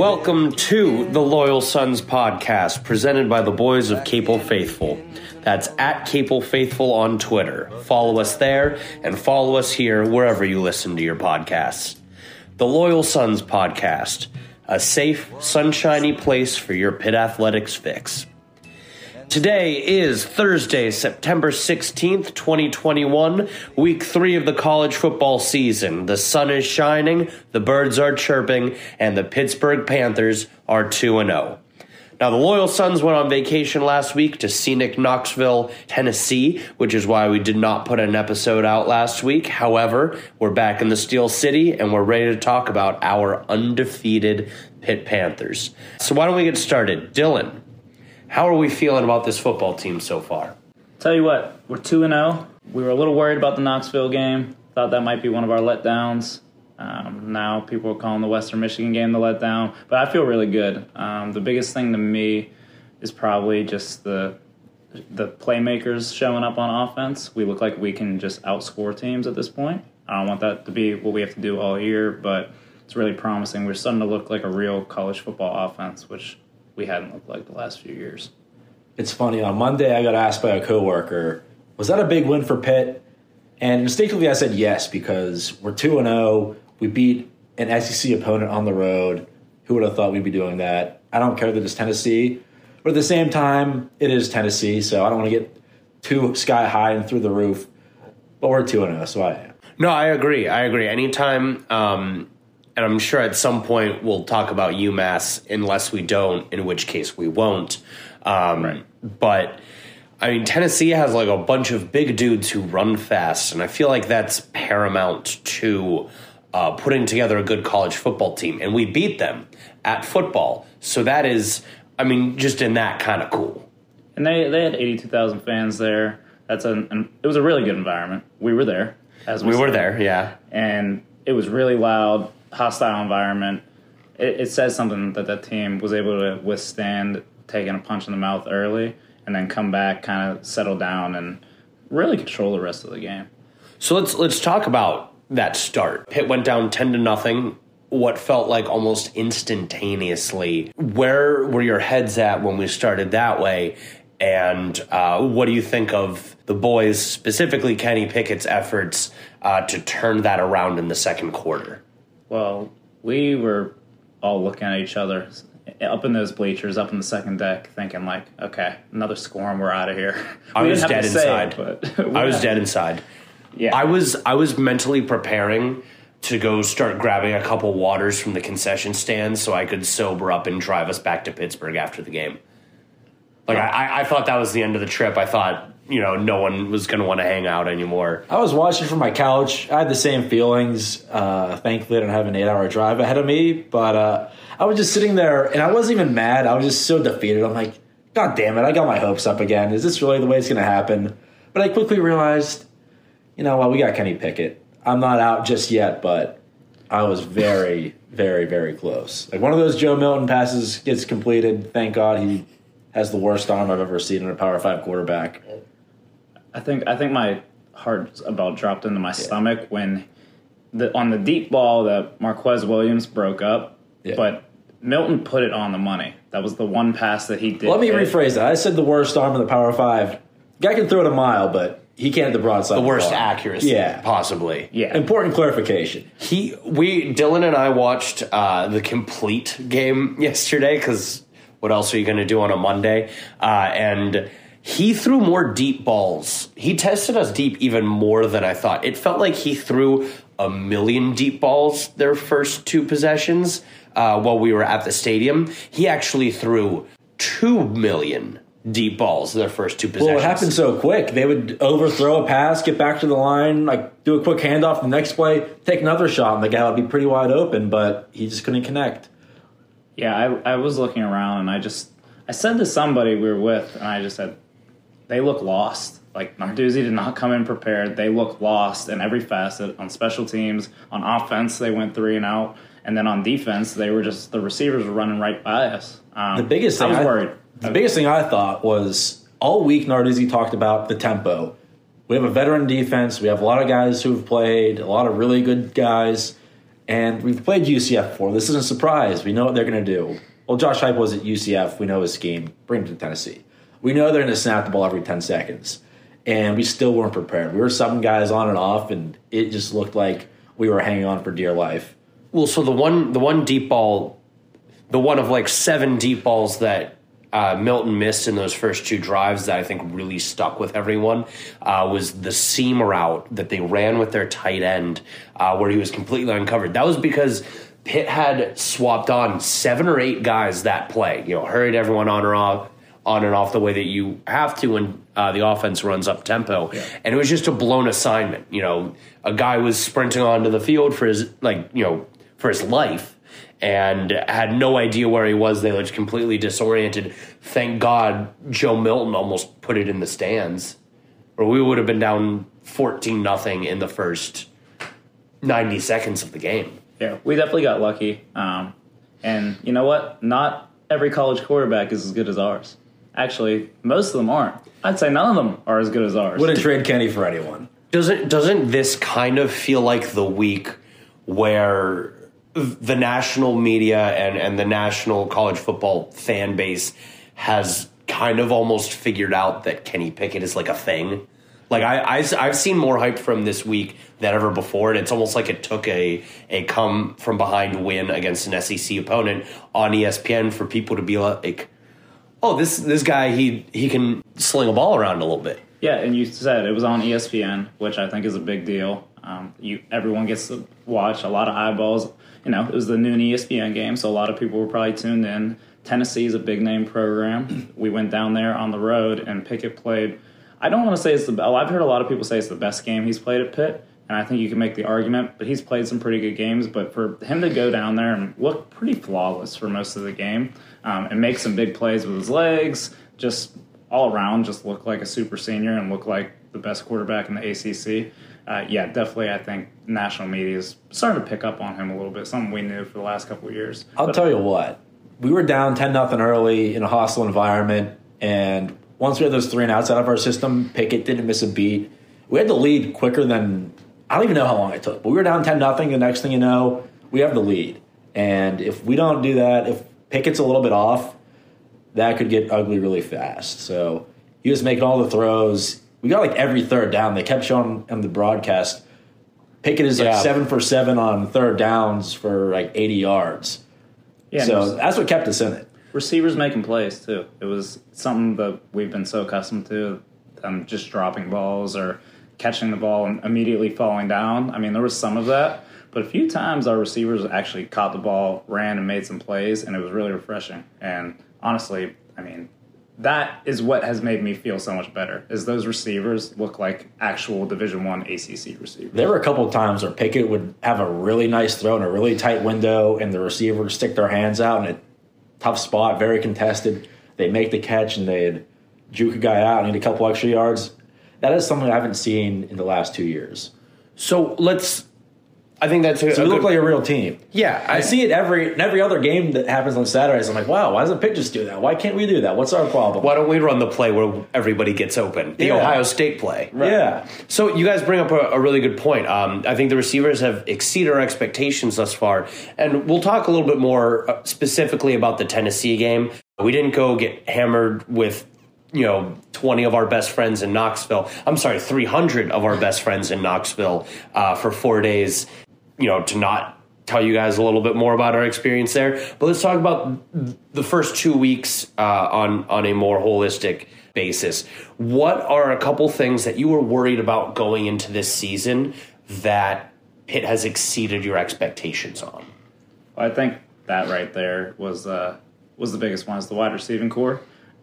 Welcome to the Loyal Sons podcast, presented by the boys of Capel Faithful. That's at Capel Faithful on Twitter. Follow us there and follow us here wherever you listen to your podcasts. The Loyal Sons podcast, a safe, sunshiny place for your Pitt athletics fix. Today is Thursday, September 16th, 2021, week three of the college football season. The sun is shining, the birds are chirping, and the Pittsburgh Panthers are 2 0. Now, the Loyal Sons went on vacation last week to scenic Knoxville, Tennessee, which is why we did not put an episode out last week. However, we're back in the Steel City and we're ready to talk about our undefeated Pitt Panthers. So, why don't we get started? Dylan, how are we feeling about this football team so far? Tell you what, we're 2 0. We were a little worried about the Knoxville game. Thought that might be one of our letdowns. Um, now people are calling the Western Michigan game the letdown, but I feel really good. Um, the biggest thing to me is probably just the the playmakers showing up on offense. We look like we can just outscore teams at this point. I don't want that to be what we have to do all year, but it's really promising. We're starting to look like a real college football offense, which we hadn't looked like the last few years. It's funny. On Monday, I got asked by a coworker, "Was that a big win for Pitt?" And instinctively, I said yes because we're two and zero. Oh. We beat an SEC opponent on the road. Who would have thought we'd be doing that? I don't care that it's Tennessee, but at the same time, it is Tennessee, so I don't want to get too sky high and through the roof. But we're two and zero, oh, so I am. No, I agree. I agree. Anytime um, and I'm sure at some point we'll talk about UMass, unless we don't, in which case we won't. Um, right. But I mean, Tennessee has like a bunch of big dudes who run fast, and I feel like that's paramount to uh, putting together a good college football team. And we beat them at football, so that is, I mean, just in that kind of cool. And they they had eighty two thousand fans there. That's an, an, it was a really good environment. We were there as we, we were there, yeah, and it was really loud hostile environment, it, it says something that that team was able to withstand taking a punch in the mouth early and then come back, kind of settle down, and really control the rest of the game. So let's let's talk about that start. Pitt went down ten to nothing. What felt like almost instantaneously. Where were your heads at when we started that way? And uh, what do you think of the boys, specifically Kenny Pickett's efforts uh, to turn that around in the second quarter? Well, we were all looking at each other up in those bleachers, up in the second deck, thinking like, okay, another score and we're out of here. I was dead inside. It, I was dead inside. Yeah, I was. I was mentally preparing to go start grabbing a couple waters from the concession stand so I could sober up and drive us back to Pittsburgh after the game. Like I, I thought that was the end of the trip. I thought you know no one was going to want to hang out anymore. I was watching from my couch. I had the same feelings. Uh, thankfully, I didn't have an eight-hour drive ahead of me, but uh, I was just sitting there, and I wasn't even mad. I was just so defeated. I'm like, God damn it! I got my hopes up again. Is this really the way it's going to happen? But I quickly realized, you know what? We got Kenny Pickett. I'm not out just yet, but I was very, very, very close. Like one of those Joe Milton passes gets completed. Thank God he has the worst arm I've ever seen in a Power Five quarterback. I think I think my heart about dropped into my yeah. stomach when the on the deep ball that Marquis Williams broke up, yeah. but Milton put it on the money. That was the one pass that he did. Let me hit. rephrase that. I said the worst arm in the Power Five. Guy can throw it a mile, but he can't hit the broadside. The worst accuracy, yeah, possibly. Yeah. Important clarification. He, we, Dylan and I watched uh, the complete game yesterday because what else are you going to do on a Monday? Uh, and he threw more deep balls. He tested us deep even more than I thought. It felt like he threw a million deep balls their first two possessions uh, while we were at the stadium. He actually threw two million deep balls their first two possessions. Well, it happened so quick. They would overthrow a pass, get back to the line, like do a quick handoff. The next play, take another shot, and the guy would be pretty wide open, but he just couldn't connect. Yeah, I, I was looking around, and I just I said to somebody we were with, and I just said, they look lost. Like Narduzzi did not come in prepared. They look lost in every facet. On special teams, on offense, they went three and out, and then on defense, they were just the receivers were running right by us. Um, the biggest thing I was I, worried. The biggest thing I thought was all week Narduzzi talked about the tempo. We have a veteran defense. We have a lot of guys who have played, a lot of really good guys, And we've played UCF before. This isn't a surprise. We know what they're going to do. Well, Josh Heupel was at UCF. We know his scheme. Bring him to Tennessee. We know they're going to snap the ball every 10 seconds. And we still weren't prepared. We were subbing guys on and off, and it just looked like we were hanging on for dear life. Well, so the one the one deep ball, the one of like seven deep balls that uh, Milton missed in those first two drives that I think really stuck with everyone uh, was the seam route that they ran with their tight end, uh, where he was completely uncovered. That was because Pitt had swapped on seven or eight guys that play. You know, hurried everyone on or off, on and off the way that you have to when uh, the offense runs up tempo. Yeah. And it was just a blown assignment. You know, a guy was sprinting onto the field for his like you know for his life and had no idea where he was. They looked completely disoriented. Thank God Joe Milton almost put it in the stands, or we would have been down fourteen nothing in the first ninety seconds of the game. Yeah, we definitely got lucky. Um, and you know what? Not every college quarterback is as good as ours. Actually, most of them aren't. I'd say none of them are as good as ours. Wouldn't trade Kenny for anyone. Doesn't doesn't this kind of feel like the week where the national media and, and the national college football fan base has kind of almost figured out that Kenny Pickett is like a thing. Like I, I have seen more hype from this week than ever before, and it's almost like it took a a come from behind win against an SEC opponent on ESPN for people to be like, "Oh, this this guy he he can sling a ball around a little bit." Yeah, and you said it was on ESPN, which I think is a big deal. Um, you everyone gets to watch a lot of eyeballs you know, it was the noon ESPN game, so a lot of people were probably tuned in. Tennessee is a big name program. We went down there on the road, and Pickett played. I don't want to say it's the. Oh, I've heard a lot of people say it's the best game he's played at Pitt, and I think you can make the argument. But he's played some pretty good games. But for him to go down there and look pretty flawless for most of the game, um, and make some big plays with his legs, just all around, just look like a super senior and look like the best quarterback in the ACC uh, yeah, definitely. I think national media is starting to pick up on him a little bit. Something we knew for the last couple of years. I'll but, tell you what, we were down ten nothing early in a hostile environment, and once we had those three and outs out of our system, Pickett didn't miss a beat. We had the lead quicker than I don't even know how long it took, but we were down ten nothing. The next thing you know, we have the lead, and if we don't do that, if Pickett's a little bit off, that could get ugly really fast. So he was making all the throws we got like every third down. They kept showing on the broadcast. Pickett is like yeah. seven for seven on third downs for like 80 yards. Yeah, so that's what kept us in it. Receivers making plays too. It was something that we've been so accustomed to. Them just dropping balls or catching the ball and immediately falling down. I mean, there was some of that, but a few times our receivers actually caught the ball, ran, and made some plays, and it was really refreshing. And honestly, I mean, that is what has made me feel so much better. Is those receivers look like actual Division One ACC receivers? There were a couple of times where Pickett would have a really nice throw in a really tight window, and the receiver would stick their hands out in a tough spot, very contested. They make the catch and they'd juke a guy out and need a couple extra yards. That is something I haven't seen in the last two years. So let's I think that's a, so we look like a real team. Yeah, I, I, see it every every other game that happens on Saturdays. I'm like, wow, why doesn't Pitt just do that? Why can't we do that? What's our problem? Why don't we run the play where everybody gets open? The yeah. Ohio State play. Right. Yeah. So you guys bring up a, a really good point. Um, I think the receivers have exceeded our expectations thus far, and we'll talk a little bit more uh, specifically about the Tennessee game. We didn't go get hammered with you know 20 of our best friends in knoxville i'm sorry 300 of our best friends in knoxville uh, for four days you know, to not tell you guys a little bit more about our experience there. But let's talk about the first two weeks uh, on on a more holistic basis. What are a couple things that you were worried about going into this season that Pitt has exceeded your expectations on? I think that right there was uh, was the biggest one. Is the wide receiving core.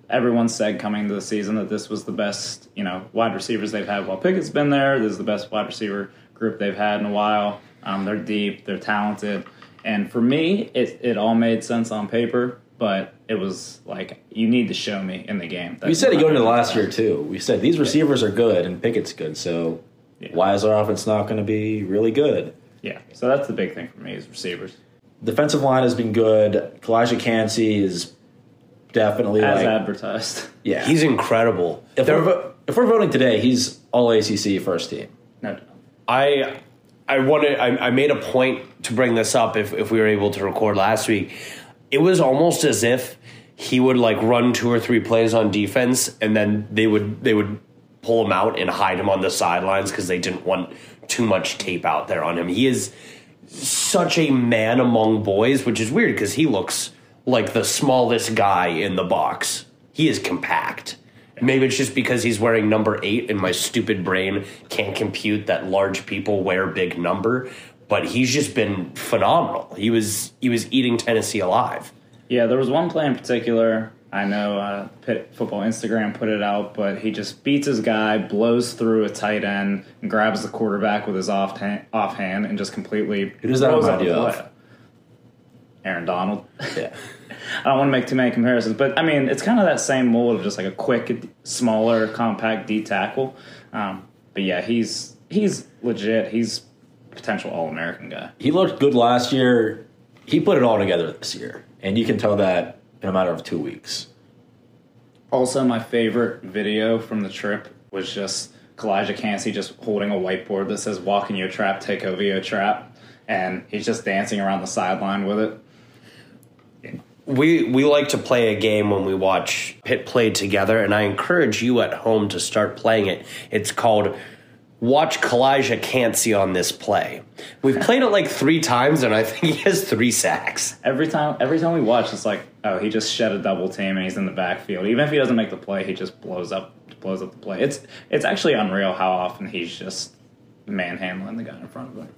Everyone said coming into the season that this was the best, you know, wide receivers they've had while Pickett's been there. This is the best wide receiver group they've had in a while. Um, they're deep, they're talented, and for me, it it all made sense on paper. But it was like you need to show me in the game. we said it going into last year too. We said these receivers are good and Pickett's good, so yeah. why is our offense not going to be really good? Yeah, so that's the big thing for me is receivers. Defensive line has been good. Calijah Kancey is definitely as like, advertised. Yeah, he's incredible. If we're, if we're voting today, he's all ACC first team. No, I I wanted. I, I made a point to bring this up if if we were able to record last week. It was almost as if he would like run two or three plays on defense, and then they would they would pull him out and hide him on the sidelines because they didn't want too much tape out there on him. He is such a man among boys, which is weird because he looks like the smallest guy in the box. He is compact. Maybe it's just because he's wearing number eight and my stupid brain can't compute that large people wear big number. But he's just been phenomenal. He was he was eating Tennessee alive. Yeah, there was one play in particular. I know uh, Pitt Football Instagram put it out, but he just beats his guy, blows through a tight end, and grabs the quarterback with his off hand, offhand, and just completely. Who does that remind you the of? Aaron Donald. Yeah. I don't want to make too many comparisons, but I mean, it's kind of that same mold of just like a quick, smaller, compact D tackle. Um, but yeah, he's he's legit. He's a potential All American guy. He looked good last year. He put it all together this year, and you can tell that in a matter of two weeks. Also, my favorite video from the trip was just Calijah Kancey just holding a whiteboard that says "Walk in your trap, take over your trap," and he's just dancing around the sideline with it. We we like to play a game when we watch Pitt play together, and I encourage you at home to start playing it. It's called Watch Calijah Kancey on this play. We've played it like three times, and I think he has three sacks. Every time, every time we watch, it's like, oh, he just shed a double team and he's in the backfield. Even if he doesn't make the play, he just blows up, blows up the play. It's it's actually unreal how often he's just manhandling the guy in front of him.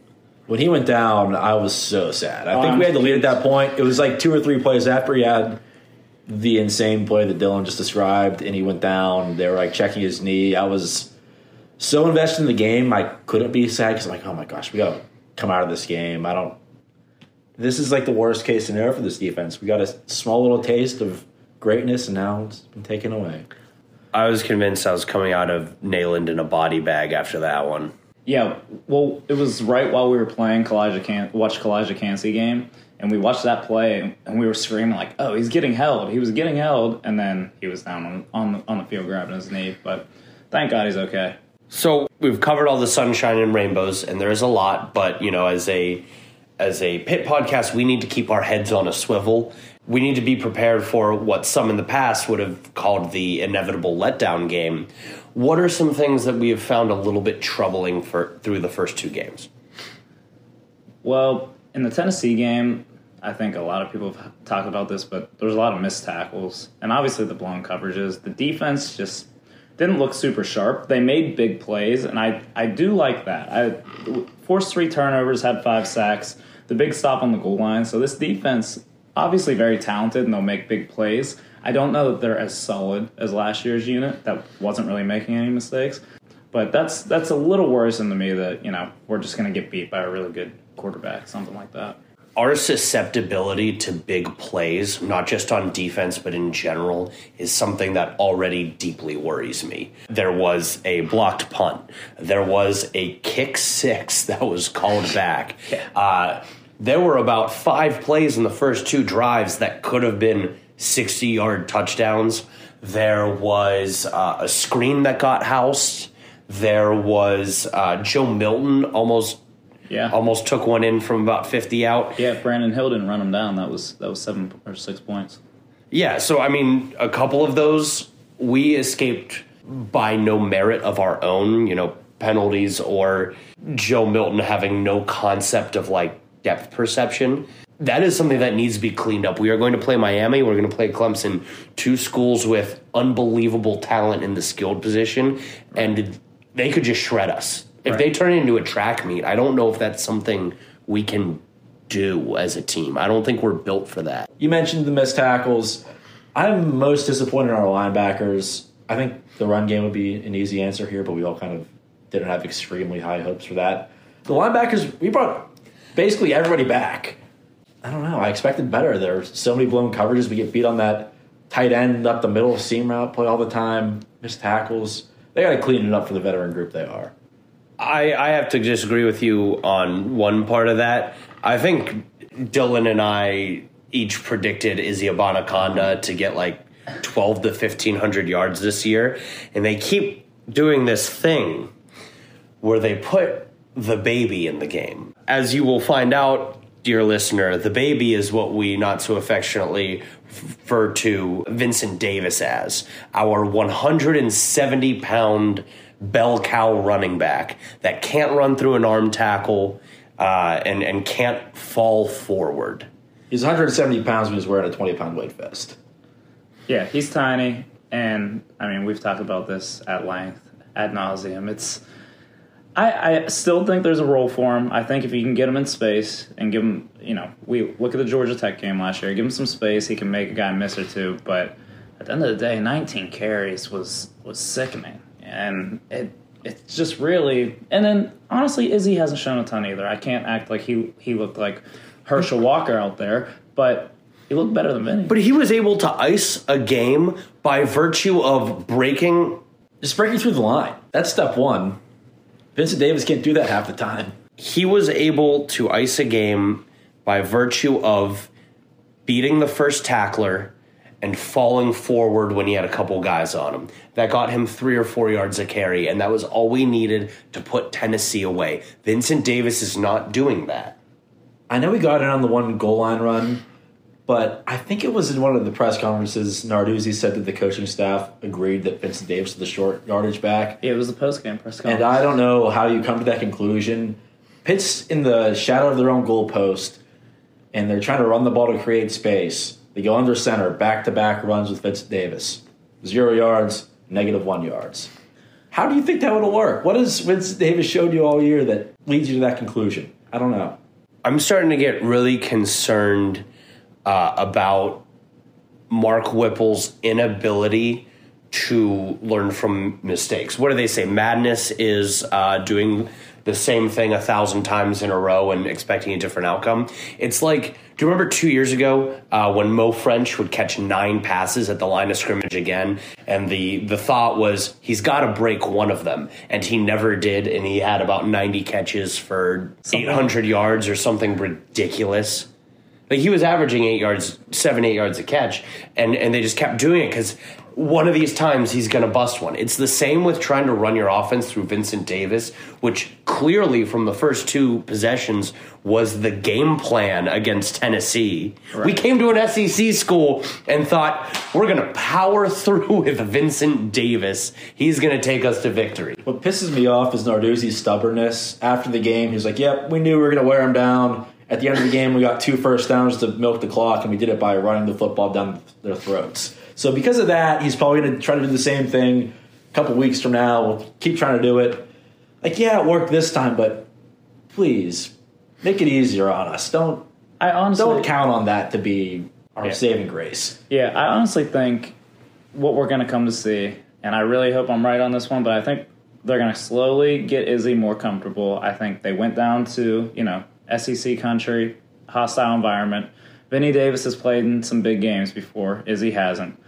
When he went down, I was so sad. I think Um, we had the lead at that point. It was like two or three plays after he had the insane play that Dylan just described, and he went down. They were like checking his knee. I was so invested in the game, I couldn't be sad because I'm like, oh my gosh, we got to come out of this game. I don't. This is like the worst case scenario for this defense. We got a small little taste of greatness, and now it's been taken away. I was convinced I was coming out of Neyland in a body bag after that one. Yeah, well, it was right while we were playing Calijah Can watch Calijah Kancey game, and we watched that play, and we were screaming like, "Oh, he's getting held! He was getting held!" And then he was down on on the, on the field grabbing his knee. But thank God he's okay. So we've covered all the sunshine and rainbows, and there is a lot. But you know, as a as a Pitt podcast, we need to keep our heads on a swivel. We need to be prepared for what some in the past would have called the inevitable letdown game. What are some things that we have found a little bit troubling for through the first two games? Well, in the Tennessee game, I think a lot of people have talked about this, but there's a lot of missed tackles, and obviously the blown coverages. The defense just didn't look super sharp. They made big plays, and I I do like that. I forced three turnovers, had five sacks, the big stop on the goal line. So this defense, obviously very talented, and they'll make big plays. I don't know that they're as solid as last year's unit that wasn't really making any mistakes. But that's that's a little worrisome to me that you know we're just going to get beat by a really good quarterback, something like that. Our susceptibility to big plays, not just on defense, but in general, is something that already deeply worries me. There was a blocked punt. There was a kick six that was called back. Uh, there were about five plays in the first two drives that could have been 60 yard touchdowns. There was uh, a screen that got housed. There was uh, Joe Milton almost Yeah, almost took one in from about 50 out. Yeah, Brandon Hill didn't run him down. That was that was seven or six points. Yeah, so I mean, a couple of those we escaped by no merit of our own, you know, penalties or Joe Milton having no concept of like depth perception. That is something that needs to be cleaned up. We are going to play Miami, we're going to play Clemson, two schools with unbelievable talent in the skilled position, and they could just shred us. If they turn it into a track meet, I don't know if that's something we can do as a team. I don't think we're built for that. You mentioned the missed tackles. I'm most disappointed in our linebackers. I think the run game would be an easy answer here, but we all kind of didn't have extremely high hopes for that. The linebackers, we brought basically everybody back. I don't know. I expected better. There are so many blown coverages. We get beat on that tight end up the middle seam route play all the time. Missed tackles. They got to clean it up for the veteran group they are. I, I have to disagree with you on one part of that. I think Dylan and I each predicted Izzy Abanikanda to get like 12 to 1500 yards this year. And they keep doing this thing where they put the baby in the game. As you will find out, dear listener, the baby is what we not so affectionately refer to Vincent Davis as our 170 pound bell cow running back that can't run through an arm tackle uh, and, and can't fall forward. He's 170 pounds when he's wearing a 20 pound weight vest. Yeah, he's tiny, and I mean we've talked about this at length, ad nauseum. It's I, I still think there's a role for him. I think if you can get him in space and give him, you know, we look at the Georgia Tech game last year. Give him some space, he can make a guy miss or two. But at the end of the day, 19 carries was was sickening, and it it's just really. And then honestly, Izzy hasn't shown a ton either. I can't act like he he looked like Herschel Walker out there, but he looked better than Vinny. But he was able to ice a game by virtue of breaking. Just breaking through the line. That's step one. Vincent Davis can't do that half the time. He was able to ice a game by virtue of beating the first tackler and falling forward when he had a couple guys on him. That got him three or four yards a carry, and that was all we needed to put Tennessee away. Vincent Davis is not doing that. I know he got it on the one goal line run, but I think it was in one of the press conferences. Narduzzi said that the coaching staff agreed that Vincent Davis was the short yardage back. Yeah, it was the post game press conference. And I don't know how you come to that conclusion. Pitt's in the shadow of their own goalpost, and they're trying to run the ball to create space. They go under center, back to back runs with Vincent Davis. Zero yards, negative one yards. How do you think that would work? What has Vincent Davis showed you all year that leads you to that conclusion? I don't know. I'm starting to get really concerned uh, about Mark Whipple's inability to learn from mistakes. What do they say? Madness is uh, doing the same thing a thousand times in a row and expecting a different outcome. It's like, do you remember two years ago uh, when Mo Ffrench would catch nine passes at the line of scrimmage again, and the the thought was he's got to break one of them, and he never did, and he had about ninety catches for eight hundred yards or something ridiculous. Like he was averaging eight yards, seven, eight yards a catch, and and they just kept doing it because one of these times he's going to bust one. It's the same with trying to run your offense through Vincent Davis, which clearly from the first two possessions was the game plan against Tennessee. Right. We came to an SEC school and thought we're going to power through with Vincent Davis. He's going to take us to victory. What pisses me off is Narduzzi's stubbornness. After the game, he's like, "Yep, we knew we were going to wear him down." At the end of the game, we got two first downs to milk the clock, and we did it by running the football down their throats. So because of that, he's probably going to try to do the same thing a couple weeks from now. We'll keep trying to do it. Like, yeah, it worked this time, but please make it easier on us. Don't I honestly don't count on that to be our yeah. saving grace. Yeah, I honestly think what we're going to come to see, and I really hope I'm right on this one, but I think they're going to slowly get Izzy more comfortable. I think they went down to you know SEC country, hostile environment. Vinny Davis has played in some big games before. Izzy hasn't.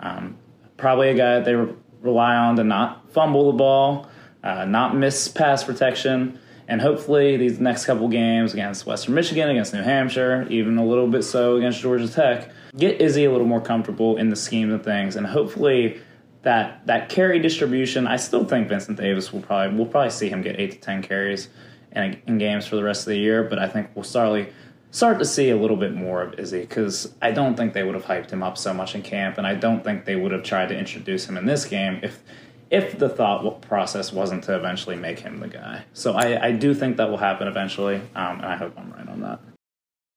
Um, probably a guy that they re- rely on to not fumble the ball, uh, not miss pass protection, and hopefully these next couple games against Western Michigan, against New Hampshire, even a little bit so against Georgia Tech, get Izzy a little more comfortable in the scheme of things, and hopefully that that carry distribution. I still think Vincent Davis will probably we'll probably see him get eight to ten carries in, in games for the rest of the year, but I think we'll start start to see a little bit more of Izzy because I don't think they would have hyped him up so much in camp, and I don't think they would have tried to introduce him in this game if if the thought process wasn't to eventually make him the guy. So I, I do think that will happen eventually, um, and I hope I'm right on that.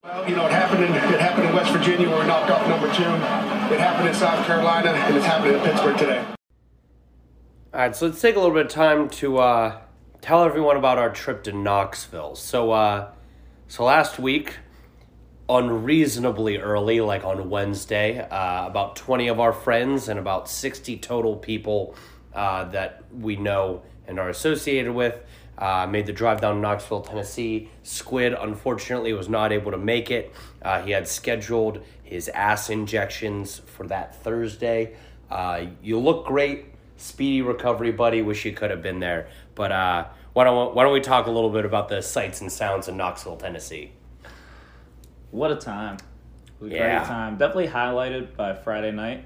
Well, you know, it happened in it happened in West Virginia where we knocked off number two. It happened in South Carolina, and it's happening in Pittsburgh today. All right, so let's take a little bit of time to uh, tell everyone about our trip to Knoxville. So, uh, so last week unreasonably early, like on Wednesday. Uh, about 20 of our friends and about 60 total people uh, that we know and are associated with uh, made the drive down to Knoxville, Tennessee. Squid, unfortunately, was not able to make it. Uh, he had scheduled his ass injections for that Thursday. Uh, you look great. Speedy recovery, buddy. Wish you could have been there. But uh, why, don't, why don't we talk a little bit about the sights and sounds in Knoxville, Tennessee? What a time. Was yeah. great time. Definitely highlighted by Friday night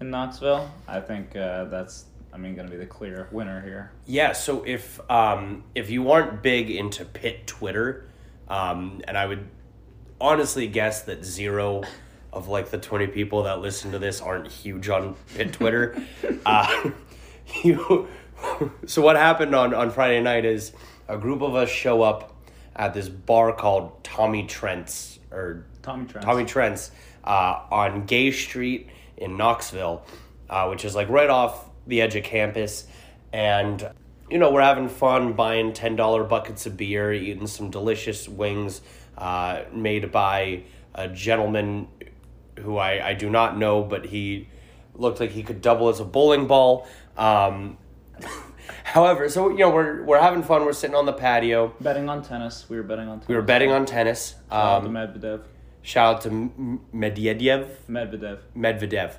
in Knoxville. I think uh, that's I mean, going to be the clear winner here. Yeah, so if um, if you aren't big into Pitt Twitter, um, and I would honestly guess that zero of like the twenty people that listen to this aren't huge on Pitt Twitter, uh, you. So what happened on on Friday night is a group of us show up at this bar called Tommy Trent's or Tommy Trent. Tommy Trent's uh, on Gay Street in Knoxville, uh, which is like right off the edge of campus. And, you know, we're having fun buying $10 buckets of beer, eating some delicious wings uh, made by a gentleman who I, I do not know, but he looked like he could double as a bowling ball. Um, however, so, you know, we're, we're having fun. We're sitting on the patio. Betting on tennis. We were betting on tennis. We were betting on tennis. Shout out to Um, Medvedev. shout out to Medvedev. Medvedev. Medvedev.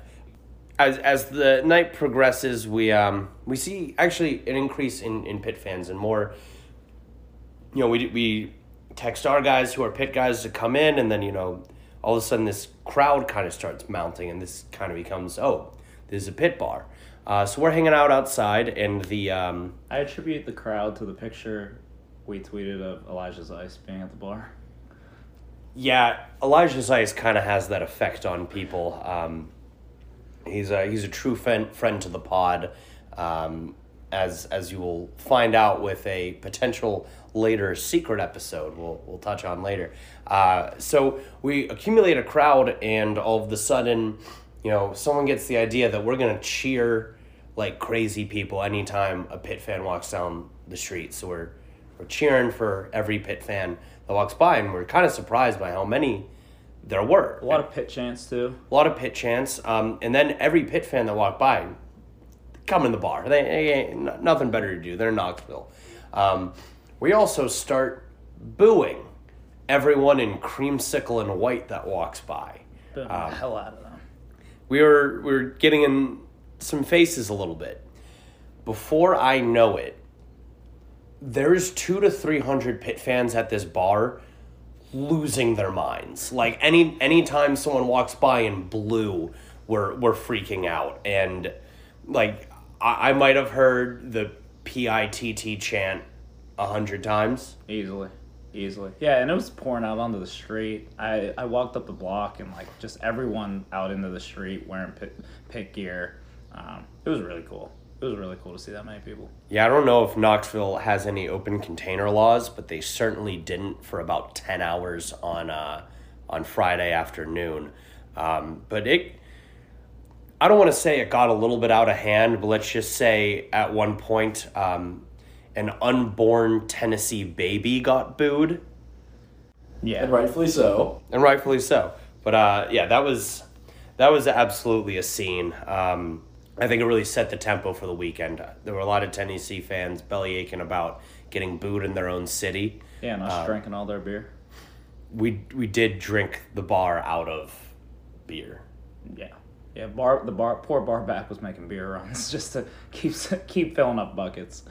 As as the night progresses, we um we see actually an increase in in Pitt fans and more. You know, we we text our guys who are Pitt guys to come in, and then you know, all of a sudden this crowd kind of starts mounting, and this kind of becomes oh, this is a Pitt bar. Uh, so we're hanging out outside, and the um, I attribute the crowd to the picture we tweeted of Elijah's Zeise being at the bar. Yeah, Elijah's Zeise kind of has that effect on people. Um, he's a he's a true friend friend to the pod, um, as as you will find out with a potential later secret episode. We'll we'll touch on later. Uh, so we accumulate a crowd, and all of the sudden, you know, someone gets the idea that we're gonna cheer like crazy people anytime a Pitt fan walks down the street. So we're we're cheering for every Pitt fan that walks by, and we're kind of surprised by how many there were. A lot of Pitt chants too. a lot of Pitt chants, um, and then every pit fan that walked by, come in the bar. They, they ain't nothing better to do. They're in Knoxville. Um, we also start booing everyone in creamsicle and white that walks by. Booing the hell out of them. We were we were getting in some faces a little bit. Before I know it, there's two to three hundred Pitt fans at this bar losing their minds. Like any anytime someone walks by in blue, we're we're freaking out. And like I, I might have heard the P I T T chant a hundred times. Easily. Easily. Yeah, and it was pouring out onto the street. I, I walked up the block and like just everyone out into the street wearing Pitt, Pitt gear. Um, it was really cool. It was really cool to see that many people. Yeah, I don't know if Knoxville has any open container laws, but they certainly didn't for about ten hours on uh, on Friday afternoon. Um, but it, I don't want to say it got a little bit out of hand, but let's just say at one point, um, an unborn Tennessee baby got booed, Yeah. And rightfully so. and rightfully so. But uh, yeah, that was that was absolutely a scene. Um, I think it really set the tempo for the weekend. There were a lot of Tennessee fans belly aching about getting booed in their own city. Yeah, and us Uh, drinking all their beer. We we did drink the bar out of beer. Yeah. Yeah, bar the bar poor bar back was making beer runs just to keep keep filling up buckets.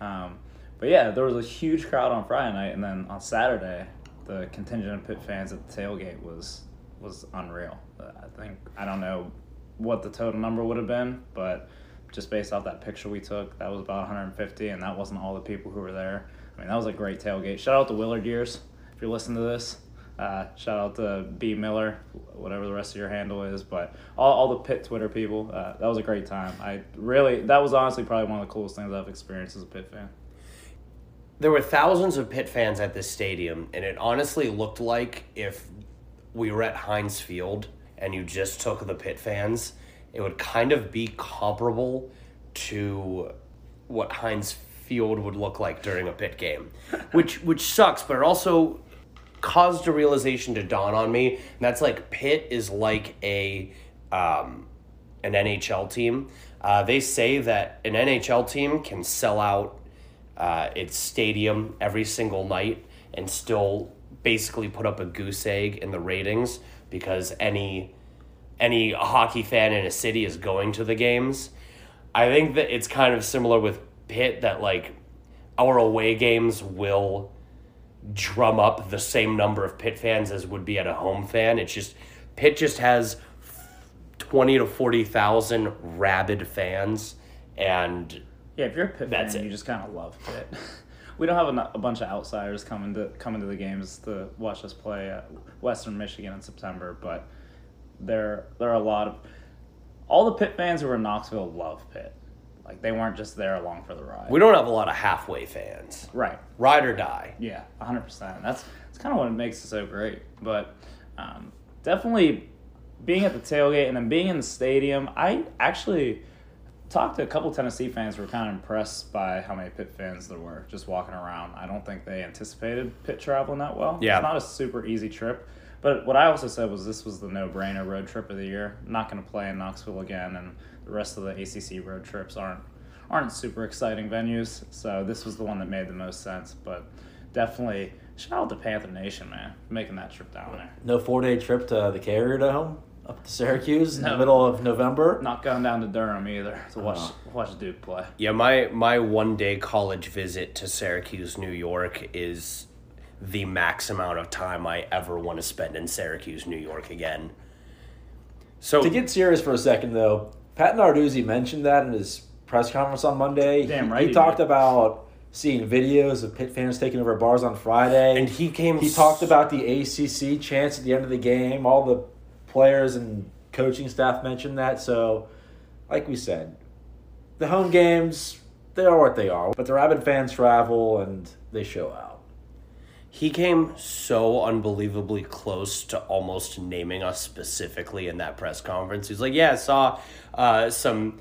Um, but yeah, there was a huge crowd on Friday night, and then on Saturday, the contingent of Pitt fans at the tailgate was was unreal. Uh, I think I don't know what the total number would have been, but just based off that picture we took, that was about 150, and that wasn't all the people who were there. I mean, that was a great tailgate. Shout out to Willard Years if you're listening to this. Uh, shout out to B Miller, whatever the rest of your handle is, but all, all the Pitt Twitter people. Uh, that was a great time. I really that was honestly probably one of the coolest things I've experienced as a Pitt fan. There were thousands of Pitt fans at this stadium, and it honestly looked like if we were at Heinz Field and you just took the Pitt fans, it would kind of be comparable to what Heinz Field would look like during a Pitt game, which which sucks, but it also caused a realization to dawn on me, and that's like Pitt is like a um, an NHL team. Uh, they say that an NHL team can sell out uh, its stadium every single night and still basically put up a goose egg in the ratings because any any hockey fan in a city is going to the games. I think that it's kind of similar with Pitt that like our away games will drum up the same number of Pitt fans as would be at a home fan. It's just Pitt just has twenty to forty thousand rabid fans, and Yeah, if you're a Pitt That's fan, it. you just kind of love Pitt. we don't have a, a bunch of outsiders coming to coming to the games to watch us play at Western Michigan in September, but there there are a lot of all the Pitt fans who are in Knoxville love Pitt. Like they weren't just there along for the ride. we don't have a lot of halfway fans. right. Ride or die. Yeah, hundred percent. That's that's kind of what makes it so great. But um, definitely being at the tailgate and then being in the stadium, I actually talked to a couple Tennessee fans who were kind of impressed by how many Pitt fans there were just walking around. I don't think they anticipated Pitt traveling that well. Yeah. it's not a super easy trip. But what I also said was this was the no-brainer road trip of the year. I'm not going to play in Knoxville again, and the rest of the ACC road trips aren't aren't super exciting venues. So this was the one that made the most sense. But definitely shout out to Panther Nation, man, making that trip down there. No four day trip to the Carrier Dome up to Syracuse in No. the middle of November. Not going down to Durham either to watch Oh. watch Duke play. Yeah, my my one day college visit to Syracuse, New York is the max amount of time I ever want to spend in Syracuse, New York again. So To get serious for a second, though, Pat Narduzzi mentioned that in his press conference on Monday. Damn He- right He, he talked did. about seeing videos of Pitt fans taking over bars on Friday. and he came He talked about the ACC chance at the end of the game. All the players and coaching staff mentioned that. So, like we said, the home games, they are what they are. But the Rabid fans travel and they show out. He came so unbelievably close to almost naming us specifically in that press conference. He's like, "Yeah, I saw uh, some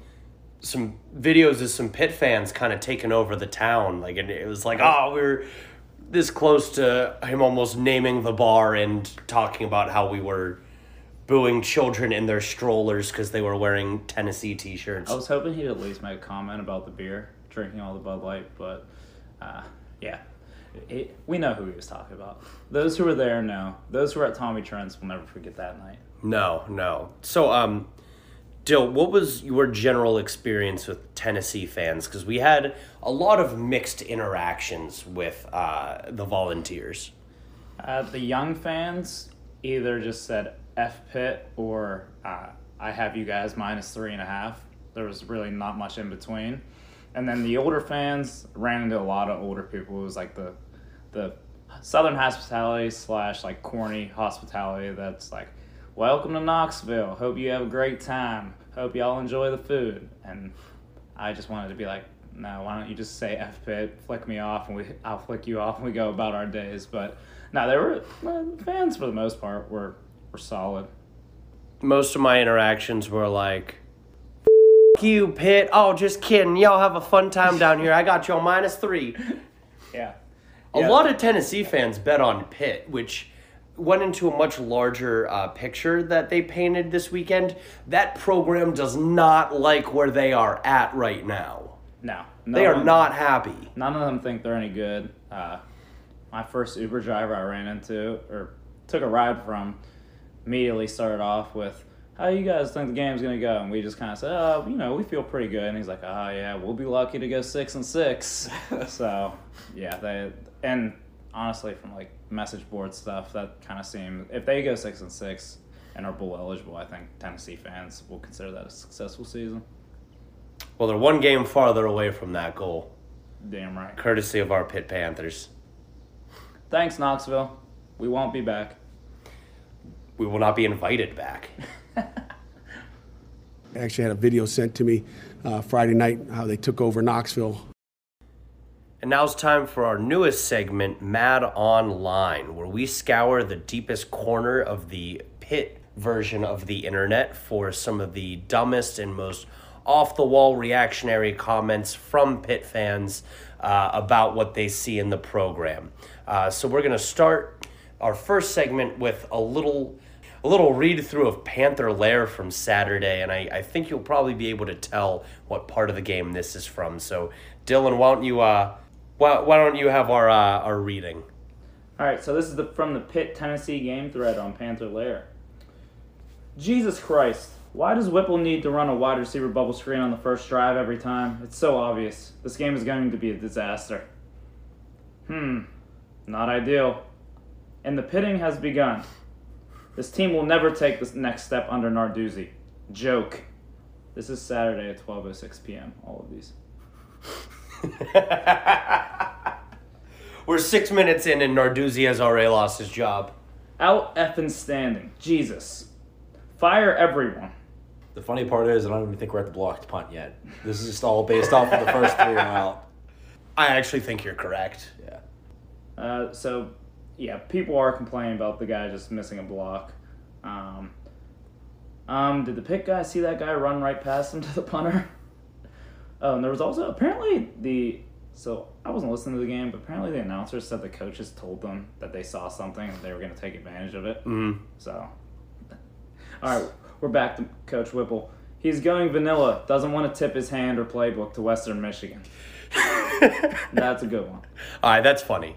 some videos of some Pitt fans kind of taking over the town." Like, and it was like, "Oh, we were this close to him almost naming the bar and talking about how we were booing children in their strollers because they were wearing Tennessee T-shirts." I was hoping he'd at least make a comment about the beer, drinking all the Bud Light, but uh, yeah, it, we know who he was talking about. Those who were there know. Those who were at Tommy Trent's will never forget that night. No, no. So, um, Dill, what was your general experience with Tennessee fans? Because we had a lot of mixed interactions with uh, the volunteers. Uh, the young fans either just said F Pitt or uh, I have you guys minus three and a half. There was really not much in between. And then the older fans ran into a lot of older people. It was like the the southern hospitality slash like corny hospitality that's like, welcome to Knoxville. Hope you have a great time. Hope y'all enjoy the food. And I just wanted to be like, no, why don't you just say F Pitt, flick me off, and we I'll flick you off, and we go about our days. But no, they were fans for the most part were were solid. Most of my interactions were like, "F- you, Pitt. Oh, just kidding. Y'all have a fun time down here. I got on minus three. Yeah, A Yeah. lot of Tennessee fans bet on Pitt, which went into a much larger uh, picture that they painted this weekend. That program does not like where they are at right now. no, They are not happy. None of them think they're any good. Uh, my first Uber driver I ran into or took a ride from immediately started off with, "How you guys think the game's gonna go?" And we just kind of said, "Oh, you know, we feel pretty good." And he's like, "Oh yeah, we'll be lucky to go six and six. so yeah, they and honestly, from like message board stuff, that kind of seemed if they go six and six and are bowl eligible, I think Tennessee fans will consider that a successful season. Well, they're one game farther away from that goal, Damn right. courtesy of our Pitt Panthers. Thanks, Knoxville. We won't be back. We will not be invited back. I actually had a video sent to me uh, Friday night how they took over Knoxville. And now it's time for our newest segment, Mad Online, where we scour the deepest corner of the Pitt version of the internet for some of the dumbest and most off the wall reactionary comments from Pitt fans uh, about what they see in the program. Uh, so we're going to start our first segment with a little. A little read through of Panther Lair from Saturday, and I, I think you'll probably be able to tell what part of the game this is from. So, Dylan, why don't you uh, why, why don't you have our uh, our reading? All right, so this is the from the Pitt Tennessee game thread on Panther Lair. Jesus Christ, why does Whipple need to run a wide receiver bubble screen on the first drive every time? It's so obvious. This game is going to be a disaster. Hmm, not ideal. And the pitting has begun. This team will never take this next step under Narduzzi. Joke. This is Saturday at 12:06 p.m. All of these. We're six minutes in, and Narduzzi has already lost his job. Out effing standing. Jesus. Fire everyone. The funny part is, I don't even think we're at the blocked punt yet. This is just all based off of the first three are out. I actually think you're correct. Yeah. Uh, so, yeah, people are complaining about the guy just missing a block. Um, um, did the Pitt guy see that guy run right past him to the punter? Oh, and there was also apparently the so I wasn't listening to the game, but apparently the announcers said the coaches told them that they saw something and they were going to take advantage of it. Mm. So, all right, we're back to Coach Whipple. He's going vanilla. Doesn't want to tip his hand or playbook to Western Michigan. That's a good one. All right, that's funny.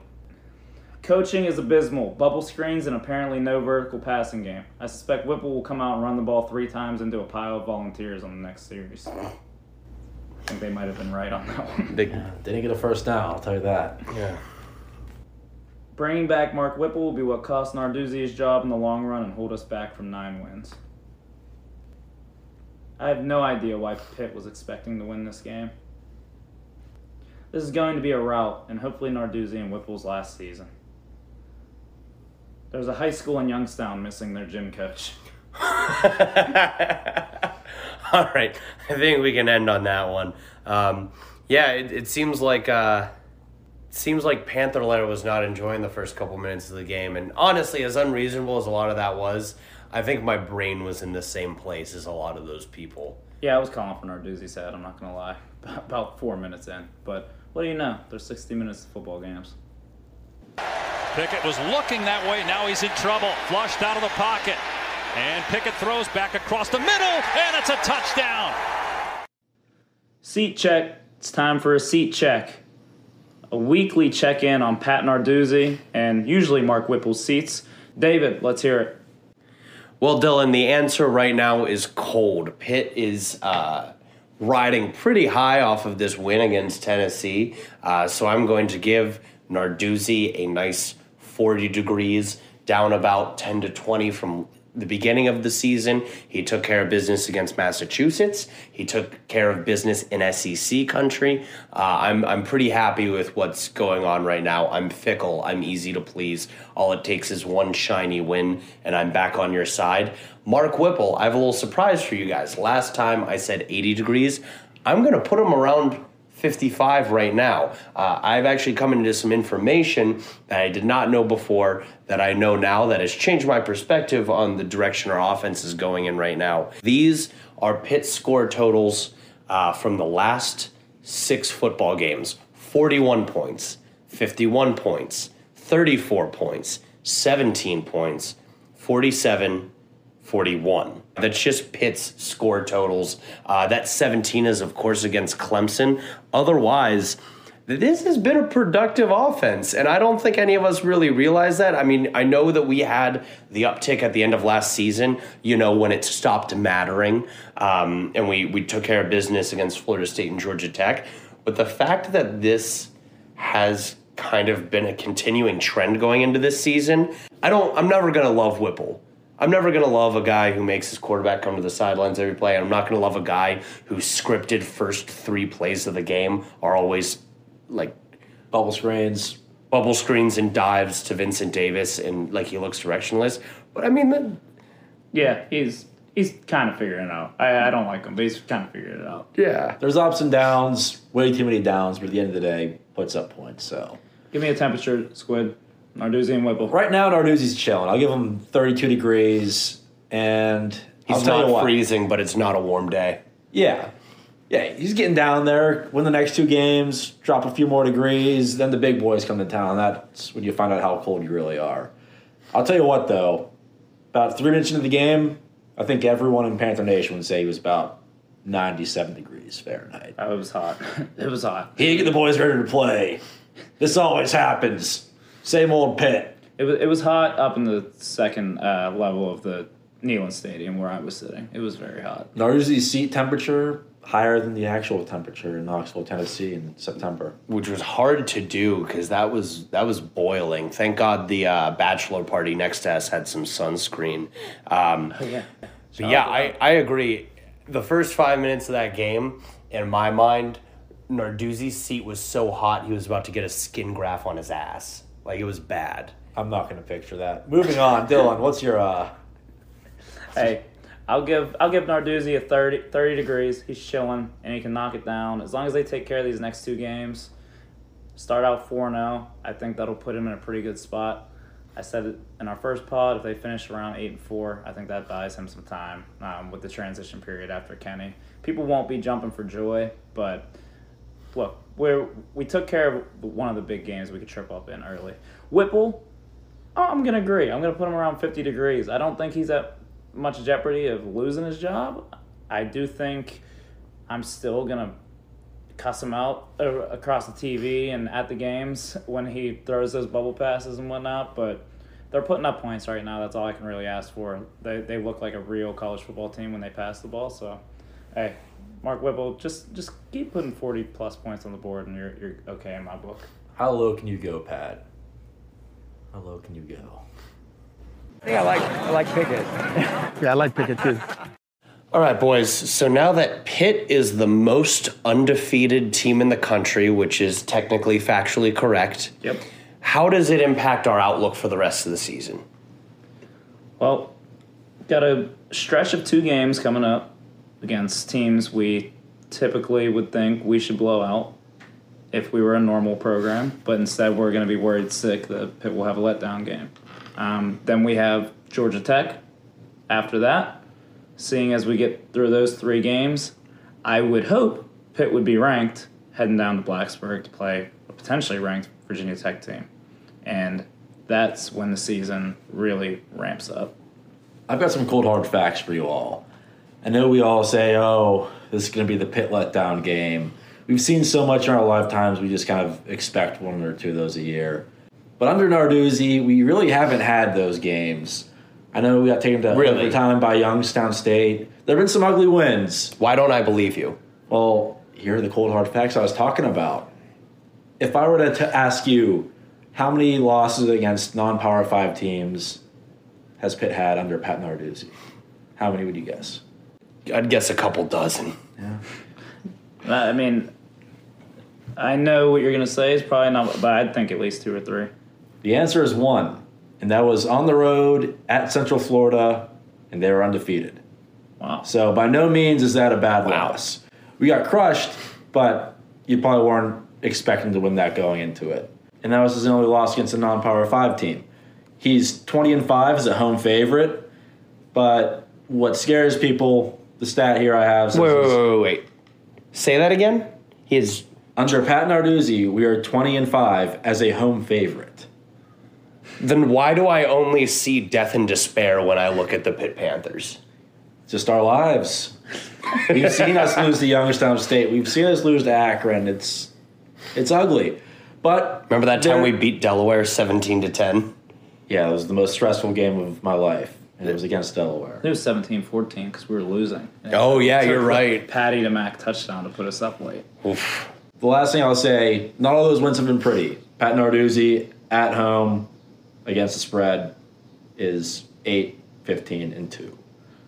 Coaching is abysmal. Bubble screens and apparently no vertical passing game. I suspect Whipple will come out and run the ball three times into a pile of volunteers on the next series. I think they might have been right on that one. They, Didn't get a first down, I'll tell you that. yeah. Bringing back Mark Whipple will be what cost Narduzzi his job in the long run and hold us back from nine wins. I have no idea why Pitt was expecting to win this game. This is going to be a rout, and hopefully Narduzzi and Whipple's last season. There's a high school in Youngstown missing their gym coach. All right, I think we can end on that one. Um, yeah, it, it seems like uh, it seems like PantherLair was not enjoying the first couple minutes of the game, and honestly, as unreasonable as a lot of that was, I think my brain was in the same place as a lot of those people. Yeah, I was calling for Narduzzi's head, I'm not going to lie. About four minutes in. But what do you know? There's 60 minutes of football games. Pickett was looking that way. Now he's in trouble. Flushed out of the pocket. And Pickett throws back across the middle, and it's a touchdown. Seat check. It's time for a seat check. A weekly check in on Pat Narduzzi and usually Mark Whipple's seats. David, let's hear it. Well, Dylan, the answer right now is cold. Pitt is uh, riding pretty high off of this win against Tennessee, uh, so I'm going to give Narduzzi a nice 40 degrees, down about 10 to 20 from the beginning of the season. He took care of business against Massachusetts. He took care of business in SEC country. Uh, I'm I'm pretty happy with what's going on right now. I'm fickle. I'm easy to please. All it takes is one shiny win, and I'm back on your side. Mark Whipple, I have a little surprise for you guys. Last time I said 80 degrees. I'm going to put him around 55 right now. Uh, I've actually come into some information that I did not know before that I know now that has changed my perspective on the direction our offense is going in right now. These are Pitt score totals uh, from the last six football games 41 points, 51 points, 34 points, 17 points, 47, 41. That's just Pitt's score totals. Uh, that 17 is, of course, against Clemson. Otherwise, this has been a productive offense, and I don't think any of us really realize that. I mean, I know that we had the uptick at the end of last season, you know, when it stopped mattering, um, and we, we took care of business against Florida State and Georgia Tech. But the fact that this has kind of been a continuing trend going into this season, I don't, I'm never going to love Whipple. I'm never going to love a guy who makes his quarterback come to the sidelines every play. And I'm not going to love a guy whose scripted first three plays of the game are always like Bubble screens. bubble screens and dives to Vincent Davis and like he looks directionless. But I mean, the, Yeah, he's he's kind of figuring it out. I, I don't like him, but he's kind of figuring it out. yeah. There's ups and downs, way too many downs, but at the end of the day, puts up points. So Give me a temperature, Squid. Narduzzi and Whipple. right now, Narduzzi's chilling. I'll give him 32 degrees, and He's I'll tell you not what. freezing, but it's not a warm day. Yeah. Yeah, he's getting down there. Win the next two games, drop a few more degrees, then the big boys come to town. That's when you find out how cold you really are. I'll tell you what, though. About three minutes into the game, I think everyone in Panther Nation would say he was about 97 degrees Fahrenheit. Oh, it was hot. it was hot. He get the boys ready to play. This always happens. Same old Pitt. It was it was hot up in the second uh, level of the Neyland Stadium where I was sitting. It was very hot. Narduzzi's seat temperature higher than the actual temperature in Knoxville, Tennessee in September. which was hard to do because that was that was boiling. Thank God the uh, bachelor party next to us had some sunscreen. Um, Oh yeah. but yeah, I, I agree. the first five minutes of that game, in my mind, Narduzzi's seat was so hot he was about to get a skin graft on his ass. Like it was bad. I'm not going to picture that. Moving on, Dylan, what's your uh Hey, I'll give I'll give Narduzzi a 30, 30 degrees. He's chilling and he can knock it down as long as they take care of these next two games. Start out four 0 I think that'll put him in a pretty good spot. I said it in our first pod. If they finish around eight and four, I think that buys him some time um, with the transition period after Kenny. People won't be jumping for joy, but look, we we took care of one of the big games we could trip up in early. Whipple, oh, I'm gonna agree. I'm gonna put him around 50 degrees. I don't think he's at much jeopardy of losing his job. I do think I'm still gonna cuss him out across the TV and at the games when he throws those bubble passes and whatnot. But they're putting up points right now. That's all I can really ask for. They they look like a real college football team when they pass the ball. So, hey, Mark Whipple, just just keep putting 40 plus points on the board, and you're you're okay in my book. how low can you go, Pat? How low can you go? I think I like I like Pickett. Yeah, I like Pickett too. All right, boys. So now that Pitt is the most undefeated team in the country, which is technically factually correct, Yep. how does it impact our outlook for the rest of the season? Well, got a stretch of two games coming up against teams we typically would think we should blow out if we were a normal program, but instead we're going to be worried sick that Pitt will have a letdown game. Um, then we have Georgia Tech after that. Seeing as we get through those three games, I would hope Pitt would be ranked heading down to Blacksburg to play a potentially ranked Virginia Tech team. And that's when the season really ramps up. I've got some cold hard facts for you all. I know we all say, "Oh, this is going to be the Pitt letdown game." We've seen so much in our lifetimes; we just kind of expect one or two of those a year. But under Narduzzi, we really haven't had those games. I know we got taken to Really? overtime by Youngstown State. There have been some ugly wins. Why don't I believe you? Well, here are the cold hard facts I was talking about. If I were to t- ask you, how many losses against non-power five teams has Pitt had under Pat Narduzzi? How many would you guess? I'd guess a couple dozen. Yeah. I mean, I know what you're going to say is probably not, but I'd think at least two or three. The answer is one, and that was on the road at Central Florida, and they were undefeated. Wow. So by no means is that a bad Wow. loss. We got crushed, but you probably weren't expecting to win that going into it. And that was his only loss against a non-power five team. He's 20 and 5 as a home favorite, but what scares people, the stat here I have Wait, wait, wait, wait, wait. Say that again. He is. under Pat Narduzzi, we are 20 and 5 as a home favorite. Then why do I only see death and despair when I look at the Pitt Panthers? just our lives. We've seen us lose to Youngstown State. We've seen us lose to Akron. It's it's ugly. But Remember that time we beat Delaware seventeen to ten? Yeah, it was the most stressful game of my life, and it was against Delaware. It was 17 14 because we were losing. Oh yeah, you're right. Patty to Mac touchdown to put us up late. Oof. The last thing I'll say, not all those wins have been pretty. Pat Narduzzi at home against the spread is 8, 15, and 2.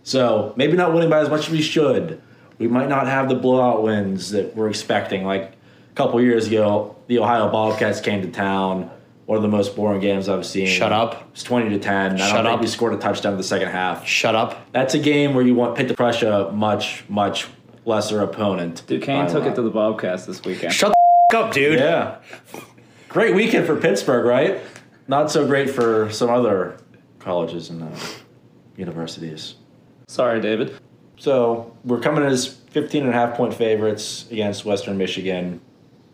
So maybe not winning by as much as we should. We might not have the blowout wins that we're expecting. Like a couple years ago, the Ohio Bobcats came to town. One of the most boring games I've seen. Shut up. It's 20 to 10. I Shut don't think up. we scored a touchdown in the second half. Shut up. That's a game where you want Pitt to crush a much, much lesser opponent. Duquesne by a took it to the Bobcats this weekend. Shut the f- up, dude. Yeah. Great weekend for Pittsburgh, right? Not so great for some other colleges and uh, universities. Sorry, David. So we're coming as 15 and a half point favorites against Western Michigan.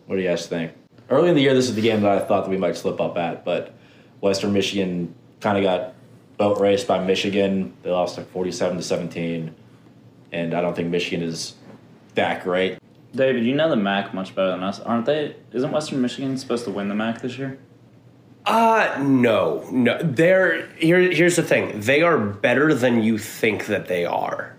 What do you guys think? Early in the year, this is the game that I thought that we might slip up at, but Western Michigan kind of got boat raced by Michigan. They lost like 47 to 17, and I don't think Michigan is that great. David, you know the MAC much better than us, aren't they? Isn't Western Michigan supposed to win the MAC this year? Uh no, no. They're here. Here's the thing. They are better than you think that they are.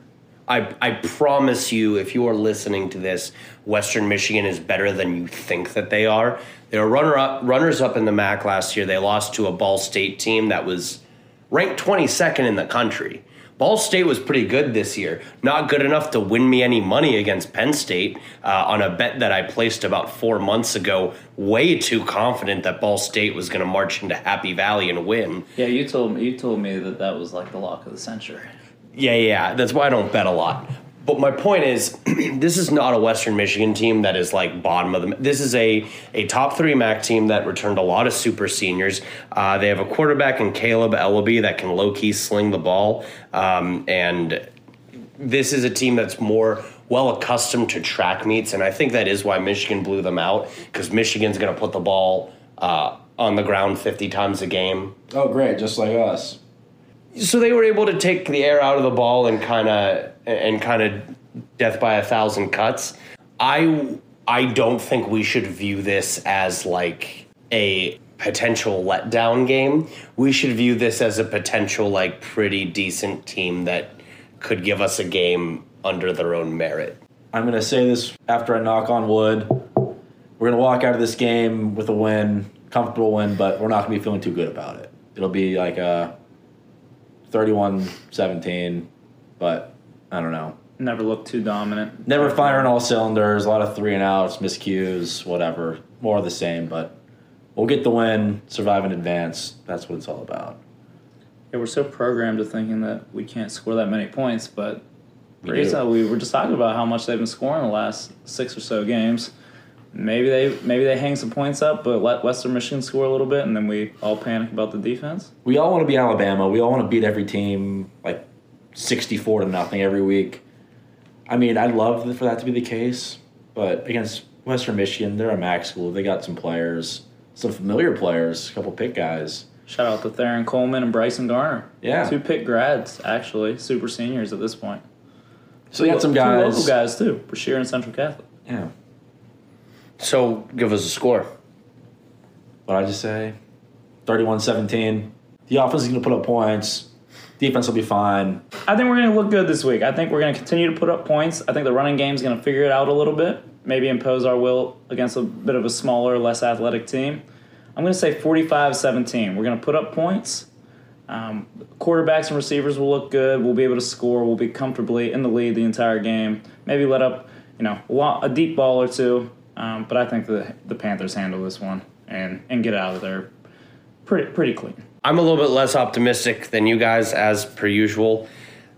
I I promise you, if you are listening to this, Western Michigan is better than you think that they are. They were runner up, runners up in the MAC last year. They lost to a Ball State team that was ranked 22nd in the country. Ball State was pretty good this year. Not good enough to win me any money against Penn State uh, on a bet that I placed about four months ago. Way too confident that Ball State was going to march into Happy Valley and win. Yeah, you told me you told me that that was like the lock of the century. Yeah, yeah, that's why I don't bet a lot. But my point is, this is not a Western Michigan team that is like bottom of the. This is a a top three MAC team that returned a lot of super seniors. Uh, they have a quarterback in Kaleb Eleby that can low key sling the ball, um, and this is a team that's more well accustomed to track meets, and I think that is why Michigan blew them out because Michigan's going to put the ball uh, on the ground fifty times a game. Oh, great, just like us. So they were able to take the air out of the ball and kind of and kind of death by a thousand cuts. I I don't think we should view this as like a potential letdown game. We should view this as a potential like pretty decent team that could give us a game under their own merit. I'm going to say this after I knock on wood. We're going to walk out of this game with a win, comfortable win, but we're not going to be feeling too good about it. It'll be like a 31 17, but I don't know. Never looked too dominant. Never firing all cylinders, a lot of three and outs, miscues, whatever. More of the same, but we'll get the win, survive in advance. That's what it's all about. Yeah, we're so programmed to thinking that we can't score that many points, but We we, we were just talking about how much they've been scoring the last six or so games. Maybe they maybe they hang some points up, but let Western Michigan score a little bit, and then we all panic about the defense. We all want to be Alabama. We all want to beat every team like 64 to nothing every week. I mean, I'd love for that to be the case, but against Western Michigan, they're a MAC school. They got some players, some familiar players, a couple Pitt guys. Shout out to Theron Coleman and Bryson Garner. Yeah. two Pitt grads actually, super seniors at this point. So they got some Two guys. local guys too, Brashear and Central Catholic. Yeah. So give us a score. What I just say? 31 17. The offense is going to put up points. Defense will be fine. I think we're going to look good this week. I think we're going to continue to put up points. I think the running game's going to figure it out a little bit. Maybe impose our will against a bit of a smaller, less athletic team. I'm going to say 45 17. We're going to put up points. Um, quarterbacks and receivers will look good. We'll be able to score. We'll be comfortably in the lead the entire game. Maybe let up, you know, a, lot, a deep ball or two. Um, but I think the the Panthers handle this one and and get out of there pretty pretty clean. I'm a little bit less optimistic than you guys, as per usual.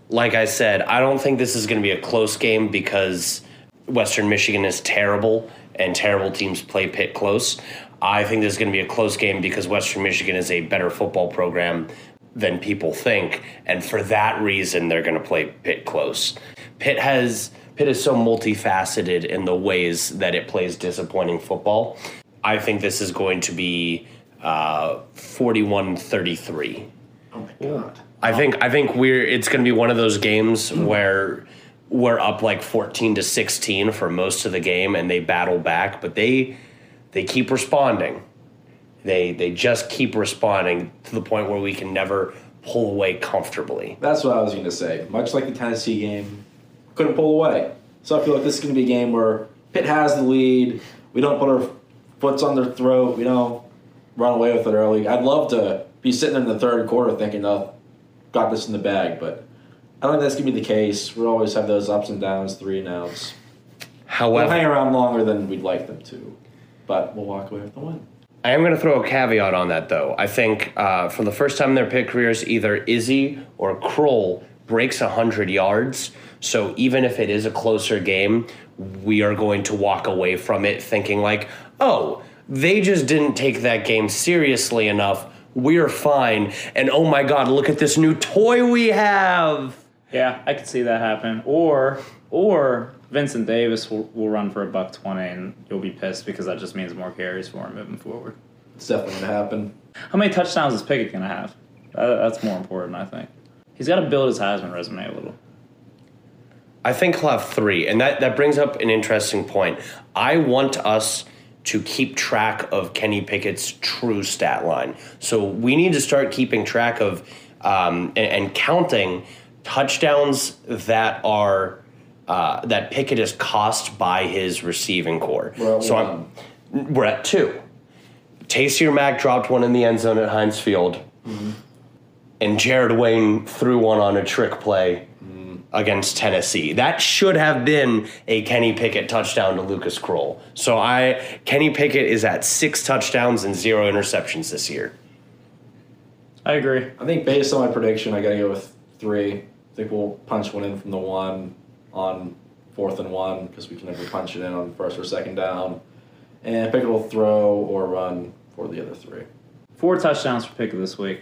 Like I said, I don't think this is going to be a close game because Western Michigan is terrible and terrible teams play Pitt close. I think this is going to be a close game because Western Michigan is a better football program than people think, and for that reason, they're going to play Pitt close. Pitt has Pitt is so multifaceted in the ways that it plays disappointing football. I think this is going to be uh, 41-33. Oh my God. I think I think we're it's going to be one of those games where we're up like 14 to 16 for most of the game and they battle back, but they they keep responding. They they just keep responding to the point where we can never pull away comfortably. That's what I was going to say. Much like the Tennessee game, couldn't pull away. So I feel like this is going to be a game where Pitt has the lead. We don't put our foots on their throat. We don't run away with it early. I'd love to be sitting in the third quarter thinking, oh, got this in the bag, but I don't think that's going to be the case. We'll always have those ups and downs, three and outs. They'll hang around longer than we'd like them to, but we'll walk away with the win. I am going to throw a caveat on that though. I think uh, for the first time in their Pitt careers, either Izzy or Kroll breaks 100 yards. So even if it is a closer game, we are going to walk away from it thinking like, oh, they just didn't take that game seriously enough. We're fine. And oh my God, look at this new toy we have. Yeah, I could see that happen. Or or Vincent Davis will, will run for a buck twenty, and you'll be pissed because that just means more carries for him moving forward. It's definitely going to happen. How many touchdowns is Pickett gonna have? That, that's more important, I think. He's got to build his Heisman resume a little. I think he'll have three, and that, that brings up an interesting point. I want us to keep track of Kenny Pickett's true stat line. So we need to start keeping track of um, and, and counting touchdowns that are uh, that Pickett is cost by his receiving core. We're so I'm we're at two. Taysir Mack dropped one in the end zone at Heinz Field. and Jared Wayne threw one on a trick play against Tennessee. That should have been a Kenny Pickett touchdown to Lucas Krull. So I Kenny Pickett is at six touchdowns and zero interceptions this year. I agree. I think based on my prediction, I got to go with three. I think we'll punch one in from the one on fourth and one because we can never punch it in on first or second down. And Pickett will throw or run for the other three. Four touchdowns for Pickett this week.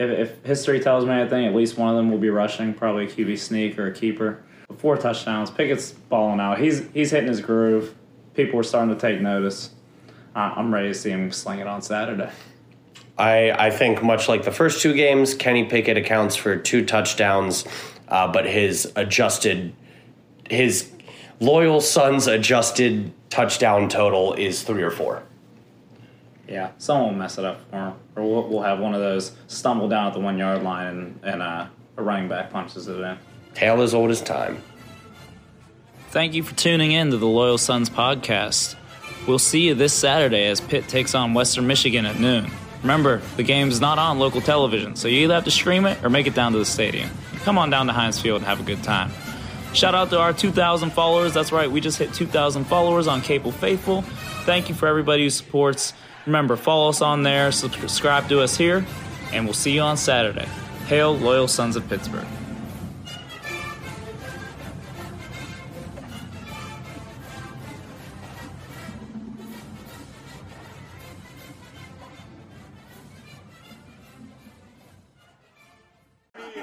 If, if history tells me anything, at least one of them will be rushing, probably a QB sneak or a keeper. Four touchdowns. Pickett's balling out. He's he's hitting his groove. People are starting to take notice. Uh, I'm ready to see him sling it on Saturday. I, I think much like the first two games, Kenny Pickett accounts for two touchdowns, uh, but his adjusted, his loyal son's adjusted touchdown total is three or four. Yeah, someone will mess it up for him, or we'll, we'll have one of those stumble down at the one yard line and, and uh, a running back punches it in. Tale as old as time. Thank you for tuning in to the Loyal Sons podcast. We'll see you this Saturday as Pitt takes on Western Michigan at noon. Remember, the game's not on local television, so you either have to stream it or make it down to the stadium. Come on down to Heinz Field and have a good time. Shout out to our 2,000 followers. That's right, we just hit 2,000 followers on Capel Faithful. Thank you for everybody who supports. Remember, follow us on there, subscribe to us here, and we'll see you on Saturday. Hail, Loyal Sons of Pittsburgh.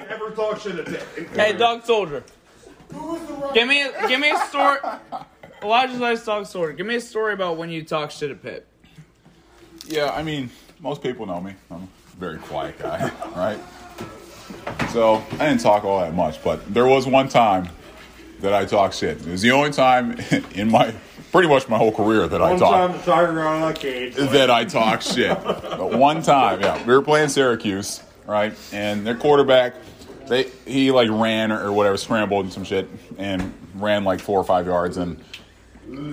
Ever talk shit at Hey, Dog Soldier. Give me, a, give me a story. Elijah Zeise Dog Soldier. Give me a story about when you talk shit at Pitt. Yeah, I mean, most people know me. I'm a very quiet guy, right? So I didn't talk all that much, but there was one time that I talked shit. It was the only time in my pretty much my whole career that I One talked time, Tiger on a cage. that I talk shit. But one time, yeah, we were playing Syracuse, right? And their quarterback, they he like ran or whatever, scrambled and some shit, and ran like four or five yards, and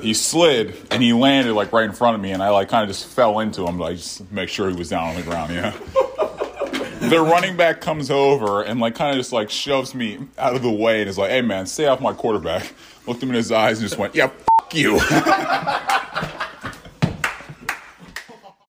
he slid and he landed like right in front of me, and I like kind of just fell into him, like just make sure he was down on the ground, yeah. The running back comes over and like kind of just like shoves me out of the way and is like, "Hey man, stay off my quarterback." Looked him in his eyes and just went, "Yeah, f- you."